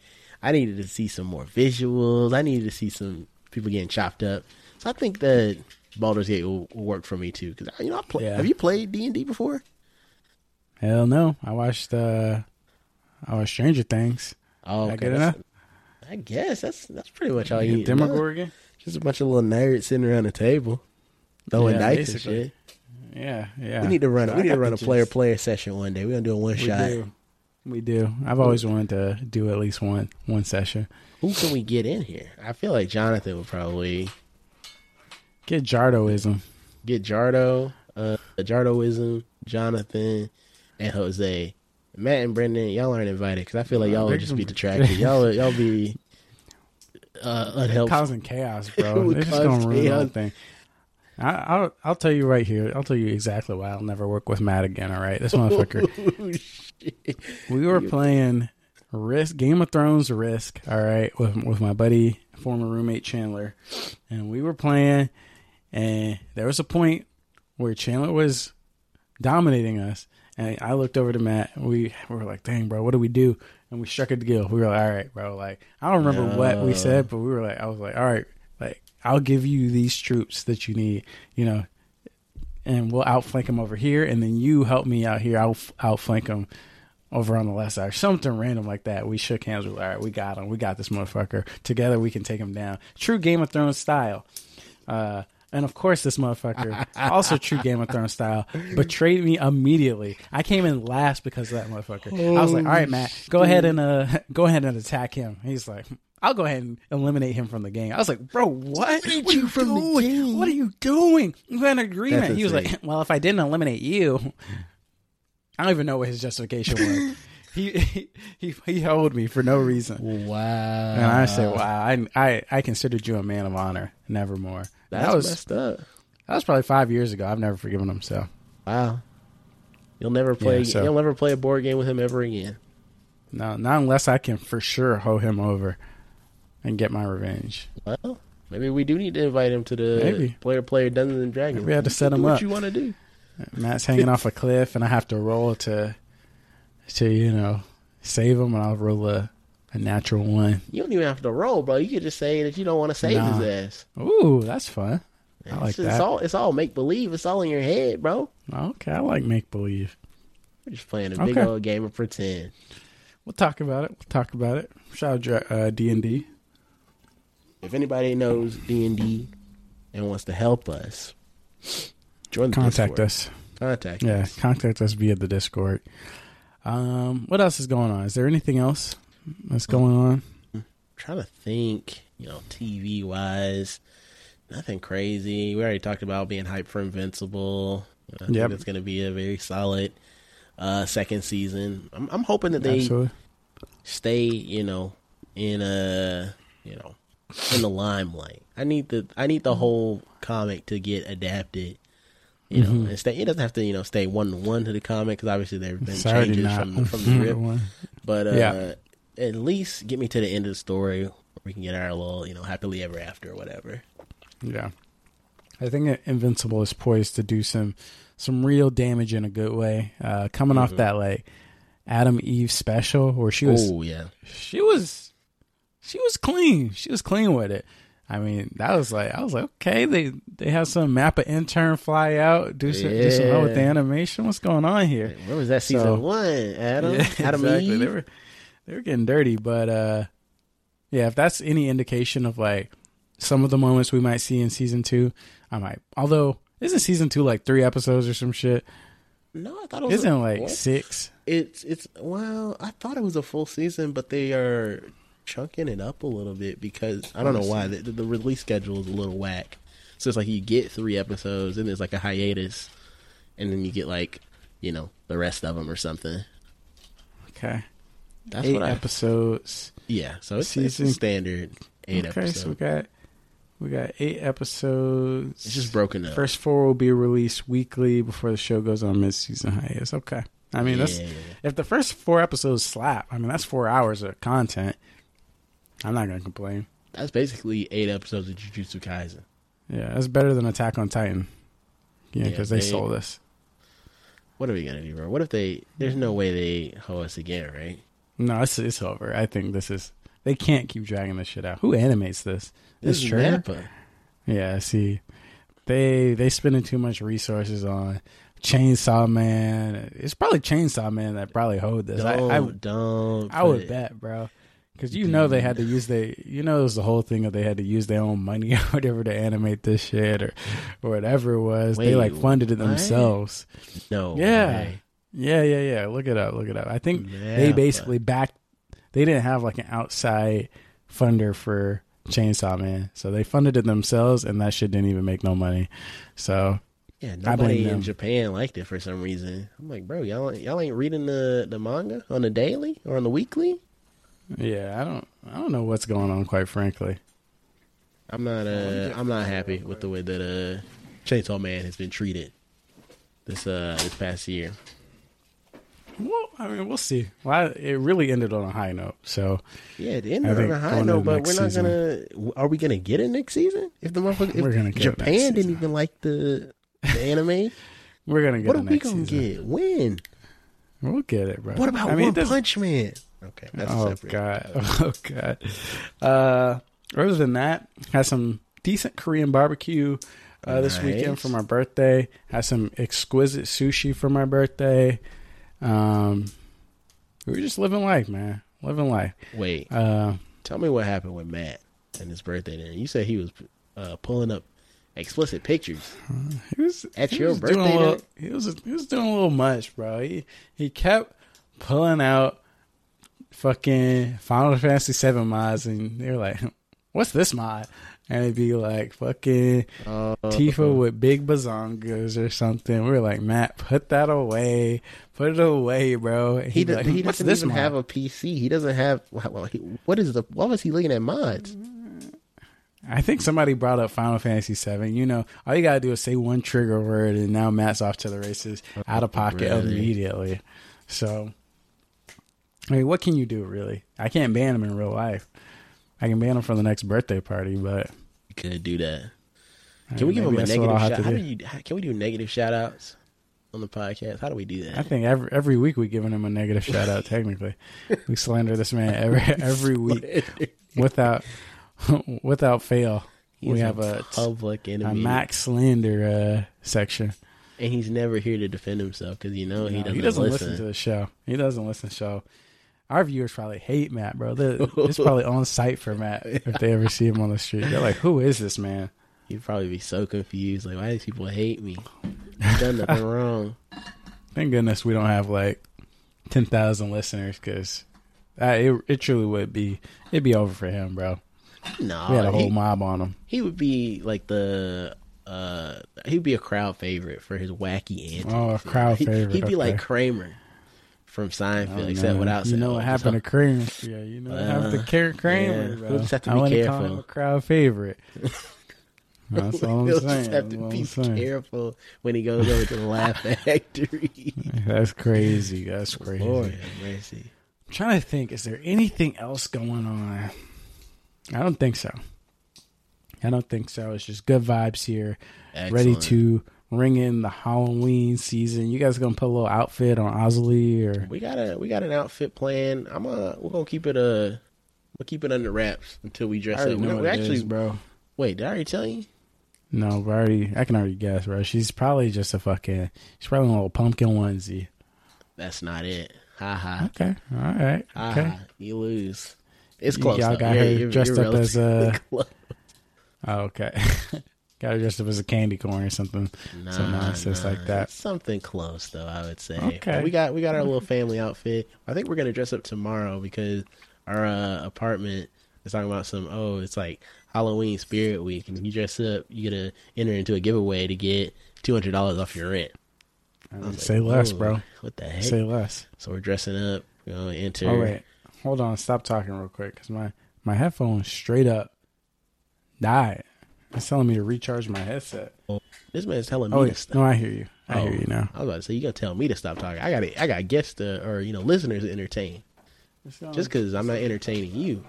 I needed to see some more visuals. I needed to see some people getting chopped up. So I think that Baldur's Gate will, will work for me too. Because you know, I play, Yeah. have you played D and D before? Hell no. I watched uh I watched Stranger Things. Oh, okay, good enough? I guess that's that's pretty much all You you get need. Demogorgon? Just a bunch of little nerds sitting around the table, throwing Yeah, dice basically. and shit. Yeah, yeah. We need to run. So we need to run the a player gist. player session one day. We're gonna do a one We shot. do. We do. I've always wanted to do at least one one session. Who can we get in here? I feel like Jonathan would probably Get Jardoism. get Jardo, uh, Jardoism, Jonathan, and Jose. Matt and Brendan, y'all aren't invited because I feel like y'all would just be gonna- detracted. (laughs) y'all, y'all be uh, unhelpful. causing chaos, bro. (laughs) would They're just gonna ruin the whole thing. I, I'll I'll tell you right here. I'll tell you exactly why I'll never work with Matt again. All right, this motherfucker. (laughs) Oh, we were playing Risk, Game of Thrones Risk. All right, with with my buddy, former roommate Chandler, and we were playing, and there was a point where Chandler was dominating us, and I looked over to Matt. And we, we were like, "Dang, bro, what do we do?" And we struck a deal. We were like, "All right, bro." Like I don't remember what we said, but we were like, "I was like, all right, I'll give you these troops that you need, you know." And we'll outflank them over here, and then you help me out here. I'll outflank them over on the left side, something random like that. We shook hands. We were like, all right, we got him. We got this motherfucker. Together, we can take him down. True Game of Thrones style. Uh, and of course, this motherfucker, (laughs) also true Game of Thrones style, betrayed me immediately. I came in last because of that motherfucker. I was like, all right, Matt, go ahead and uh, (laughs) go ahead and attack him. He's like, I'll go ahead and eliminate him from the game. I was like, bro, what? Eliminate What are you you from the doing? game? What are you doing? We had an agreement. He was like, well, if I didn't eliminate you, I don't even know what his justification was. he, (laughs) he he he held me for no reason, Wow. and I said, "Wow, I I I considered you a man of honor, nevermore." That's that was messed up. that was probably five years ago. I've never forgiven him. So Wow. You'll never play. Yeah, so- You'll never play a board game with him ever again. no, not unless I can for sure hoe him over and get my revenge. Well, maybe we do need to invite him to the Maybe. player player Dungeons and Dragons. We had to set him up. What you want to do? Matt's hanging off a cliff, and I have to roll to to you know save him, and I'll roll a a natural one. You don't even have to roll, bro. You could just say that you don't want to save Nah. his ass. Ooh, that's fun. I It's, like it's that. all it's all make believe. It's all in your head, bro. Okay, I like make believe. We're just playing a big Okay. old game of pretend. We'll talk about it. We'll talk about it. Shout out uh, D and D. If anybody knows D and D and wants to help us, join the Contact Discord. us. Contact Yeah, us. contact us via the Discord. Um, what else is going on? Is there anything else that's going on? I'm trying to think, you know, TV wise, nothing crazy. We already talked about being hyped for Invincible. I think it's going to be a very solid uh, second season. I'm, I'm hoping that they Absolutely. stay, you know, in a, you know, in the limelight. I need the I need the whole comic to get adapted. You know, Mhm. and stay. It doesn't have to, you know, stay one to one to the comic because obviously there have been changes from the, from the rip. one. But uh, Yeah. at least get me to the end of the story where we can get our little, you know, happily ever after or whatever. Yeah, I think Invincible is poised to do some some real damage in a good way. Uh, coming off Mhm. that like Atom Eve special where she was Oh yeah, she was she was clean. She was clean with it. I mean, that was like I was like, okay, they they have some map an intern fly out, do some do some with the animation. What's going on here? where was that season So- one? Atom, (laughs) Yeah, Atom exactly. Eve. They were they were getting dirty, but uh yeah, if that's any indication of like some of the moments we might see in season two, I might. Although isn't season two like three episodes or some shit? no, I thought it was Isn't a- like what? six? It's it's well, I thought it was a full season, but they are chunking it up a little bit because I don't oh, know why the, the release schedule is a little whack. So it's like you get three episodes, and there's like a hiatus, and then you get like you know the rest of them or something. Okay, That's eight what I episodes. yeah. So it's, it's a standard eight okay, episodes. so we got we got eight episodes. it's just broken up. First four will be released weekly before the show goes on mid-season hiatus. Okay, I mean that's Yeah, yeah, if the first four episodes slap. I mean that's four hours of content. I'm not gonna complain. that's basically eight episodes of Jujutsu Kaisen. Yeah, that's better than Attack on Titan. Yeah, Yeah, because they, they- sold us. What are we gonna do, bro? What if they? There's no way they hoe us again, right? No, it's it's over. I think this is. They can't keep dragging this shit out. Who animates this? This This is trailer? MAPPA. Yeah, see, they they spending too much resources on Chainsaw Man. It's probably Chainsaw Man that probably hold this. I, Don't I, don't. I would it- bet, bro. Because you know they had to use they, you know, it was the whole thing that they had to use their own money (laughs) or whatever to animate this shit or, or whatever it was. they like funded it what? themselves. No. Yeah. way. Yeah, yeah, yeah. Look it up. Look it up. I think they MAPPA. basically backed. They didn't have like an outside funder for Chainsaw Man, so they funded it themselves, and that shit didn't even make no money. So Yeah, nobody in. Japan liked it for some reason. I'm like, bro, y'all y'all ain't reading the the manga on the daily or on the weekly. Yeah, I don't, I don't know what's going on, quite frankly. I'm not uh I'm not happy with the way that uh Chainsaw Man has been treated this uh this past year. Well, I mean, we'll see. Well, I, it really ended on a high note. So Yeah, it ended on a high note, but we're not season- gonna. Are we gonna get it next season? If the motherfucker, if We're gonna get Japan didn't even like the the anime, (laughs) we're gonna get what it are we gonna season. get? When? We'll get it, bro. What about I mean, One Punch Man? Okay, that's oh separate. god, (laughs) oh god. Uh, other than that, had some decent Korean barbecue uh, this weekend for my birthday. Had some exquisite sushi for my birthday. Um, we were just living life, man, living life. Wait, Uh, tell me what happened with Matt and his birthday. Then you said he was uh, pulling up explicit pictures. he was At he your was birthday, little, he was he was doing a little much, bro. He he kept pulling out fucking Final Fantasy Seven mods, and they were like, (laughs) "What's this mod?" And it'd be like fucking Uh, Tifa with big bazongas or something. We were like, Matt, put that away, put it away, bro. He does, like, he doesn't even mod?" have a PC. He doesn't have. Well, he, what is the? What was he looking at mods? I think somebody brought up Final Fantasy Seven. You know, all you gotta do is say one trigger word, and now Matt's off to the races, out of pocket Really? immediately. So, I mean, what can you do, really? I can't ban him in real life. I can ban him for the next birthday party, but You could do that. Can we give him a that's what I'll negative shout? How do. you? how- Can we do negative shout outs on the podcast? How do we do that? I think every every week we're giving him a negative shout out. (laughs) Technically, we slander this man every (laughs) every week without without fail. He's we have a public a enemy, Max Slander uh, section. and he's never here to defend himself because you know he doesn't, he doesn't listen. listen. to the show. He doesn't listen to the show. Our viewers probably hate Matt, bro. They're- It's probably on site for Matt (laughs) if they ever see him on the street. They're like, "Who is this man?" He'd probably be so confused. Like, why do these people hate me? I've done nothing (laughs) wrong. Thank goodness we don't have like ten thousand listeners because it it truly would be it'd be over for him, bro. No, We had a whole he, mob on him. he would be like the uh he'd be a crowd favorite for his wacky antics. Oh, a crowd He- favorite, He'd be like. Kramer from Seinfeld, Oh, except without you saying, know "Oh, what happened to Kramer. Yeah, you know what happened to Uh, Kramer, yeah. We'll just have to I be call careful. him a crowd favorite. (laughs) That's all (laughs) I'm He'll saying. just have to be careful when he goes over to the Laugh (laughs) Factory. That's crazy. That's crazy. Lord have mercy. I'm trying to think, is there anything else going on? I don't think so. I don't think so. It's just good vibes here. Ready to ring in the Halloween season. You guys gonna put a little outfit on Ozzy or We got a we got an outfit plan. I'm uh we're gonna keep it uh we'll keep it under wraps until we dress up. We, actually is, bro. wait. Did I already tell you? No, but I already I can already guess, bro. She's probably just a fucking she's probably a little pumpkin onesie. That's not it. Ha ha. Okay. All right. Ha Okay. ha. You lose. It's close. y'all though. got You're- her you're- dressed you're up as, a. uh. (laughs) Oh, okay. (laughs) Got her dressed up as a candy corn or something. some nonsense like that. Something close though, I would say. Okay. We got we got our little family outfit. I think we're gonna dress up tomorrow because our uh, apartment is talking about some. Oh, it's like Halloween Spirit Week, and if you dress up, you get to enter into a giveaway to get two hundred dollars off your rent. Was Say less, bro. What the heck? Say less. so we're dressing up. We're gonna enter. Oh wait, hold on. Stop talking real quick because my my headphones straight up died. It's telling me to recharge my headset. This man's telling me Oh to stop. no, I hear you. I Oh, hear you now. I was about to say you gotta tell me to stop talking. I got I got guests to, or you know listeners to entertain. Just because I'm not entertaining you,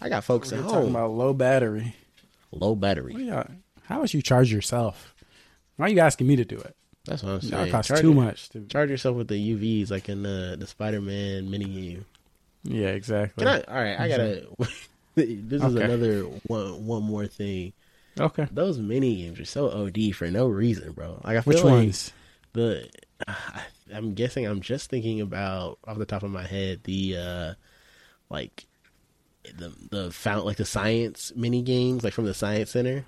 I got folks we're at talking home. about low battery. Low battery. How would you charge yourself? Why are you asking me to do it? That's what I'm saying. That costs charge, too much. To, Charge yourself with the UVs like in the the Spider Man mini game. yeah, exactly. Can I? All right, I gotta. (laughs) this is Okay. another one. One more thing. okay. Those mini games are so OD for no reason, bro. Like I feel Which like ones? the. (sighs) I'm guessing. I'm just thinking about off the top of my head the uh like the the found like the science mini games like from the science center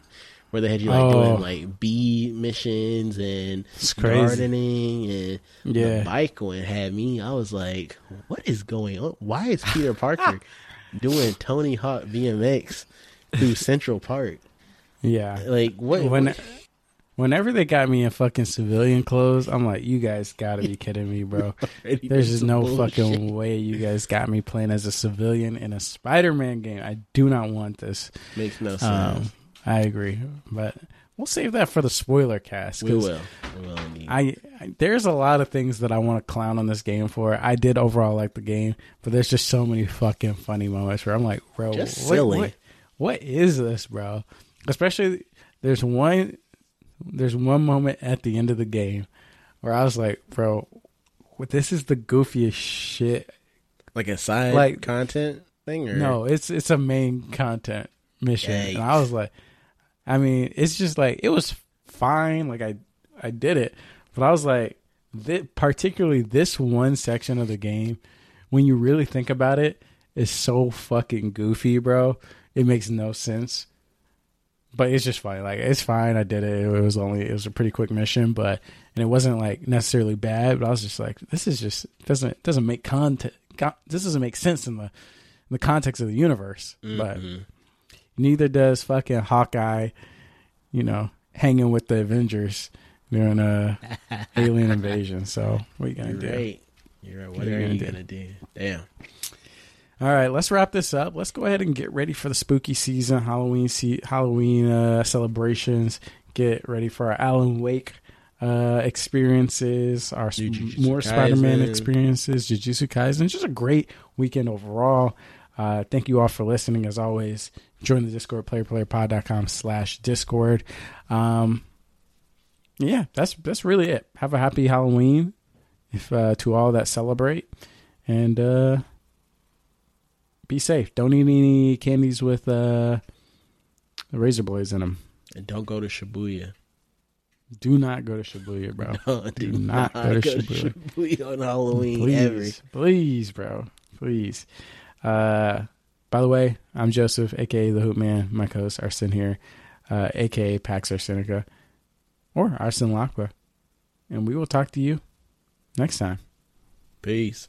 where they had you like Oh. doing like bee missions and gardening and Yeah. the bike one had me i was like what is going on why is peter (laughs) parker doing tony hawk bmx through central park Yeah. like what when whenever they got me in fucking civilian clothes, I'm like, you guys gotta be kidding me, bro. (laughs) There's just no bullshit. fucking way you guys got me playing as a civilian in a Spider-Man game. I do not want this. makes no sense Um, I agree, but we'll save that for the spoiler cast. we will we will. I, I there's a lot of things that I want to clown on this game for. I did overall like the game, but there's just so many fucking funny moments where I'm like, bro, what- silly. what- what is this, bro? Especially there's one there's one moment at the end of the game where I was like, bro, this is the goofiest shit. like a side like- content thing or No, it's it's a main content mission, and I was like, I mean, it's just like it was fine. Like I I did it, but I was like, particularly this one section of the game, when you really think about it, is so fucking goofy, bro. It makes no sense. But it's just fine. Like it's fine. I did it. It was only it was a pretty quick mission, but and it wasn't like necessarily bad. But I was just like, this is just doesn't doesn't make content. This doesn't make sense in the in the context of the universe. But Mhm. Neither does fucking Hawkeye. You know, hanging with the Avengers during a (laughs) alien invasion. So what are you gonna You're do? right. You're right. What What are are you you gonna gonna do? Damn. All right, let's wrap this up. Let's go ahead and get ready for the spooky season, Halloween se- Halloween uh, celebrations. Get ready for our Alan Wake uh, experiences, our Jujutsu more Spider-Man experiences, Jujutsu Kaisen. Just a great weekend overall. Uh, thank you all for listening. As always, join the Discord, playerplayerpod.com slash Discord. Um, yeah, that's that's really it. Have a happy Halloween if uh, to all that celebrate, and uh, be safe. Don't eat any candies with uh, razor blades in them. And don't go to Shibuya. Do not go to Shibuya, bro. (laughs) No, Do not go to Shibuya. Shibuya on Halloween please, ever. please, bro, please. Uh, by the way, I'm Joseph, aka the Hoop Man. My co-host Arsene here, uh, aka Pax Arsenica, or Arsen Lacqua, and we will talk to you next time. Peace.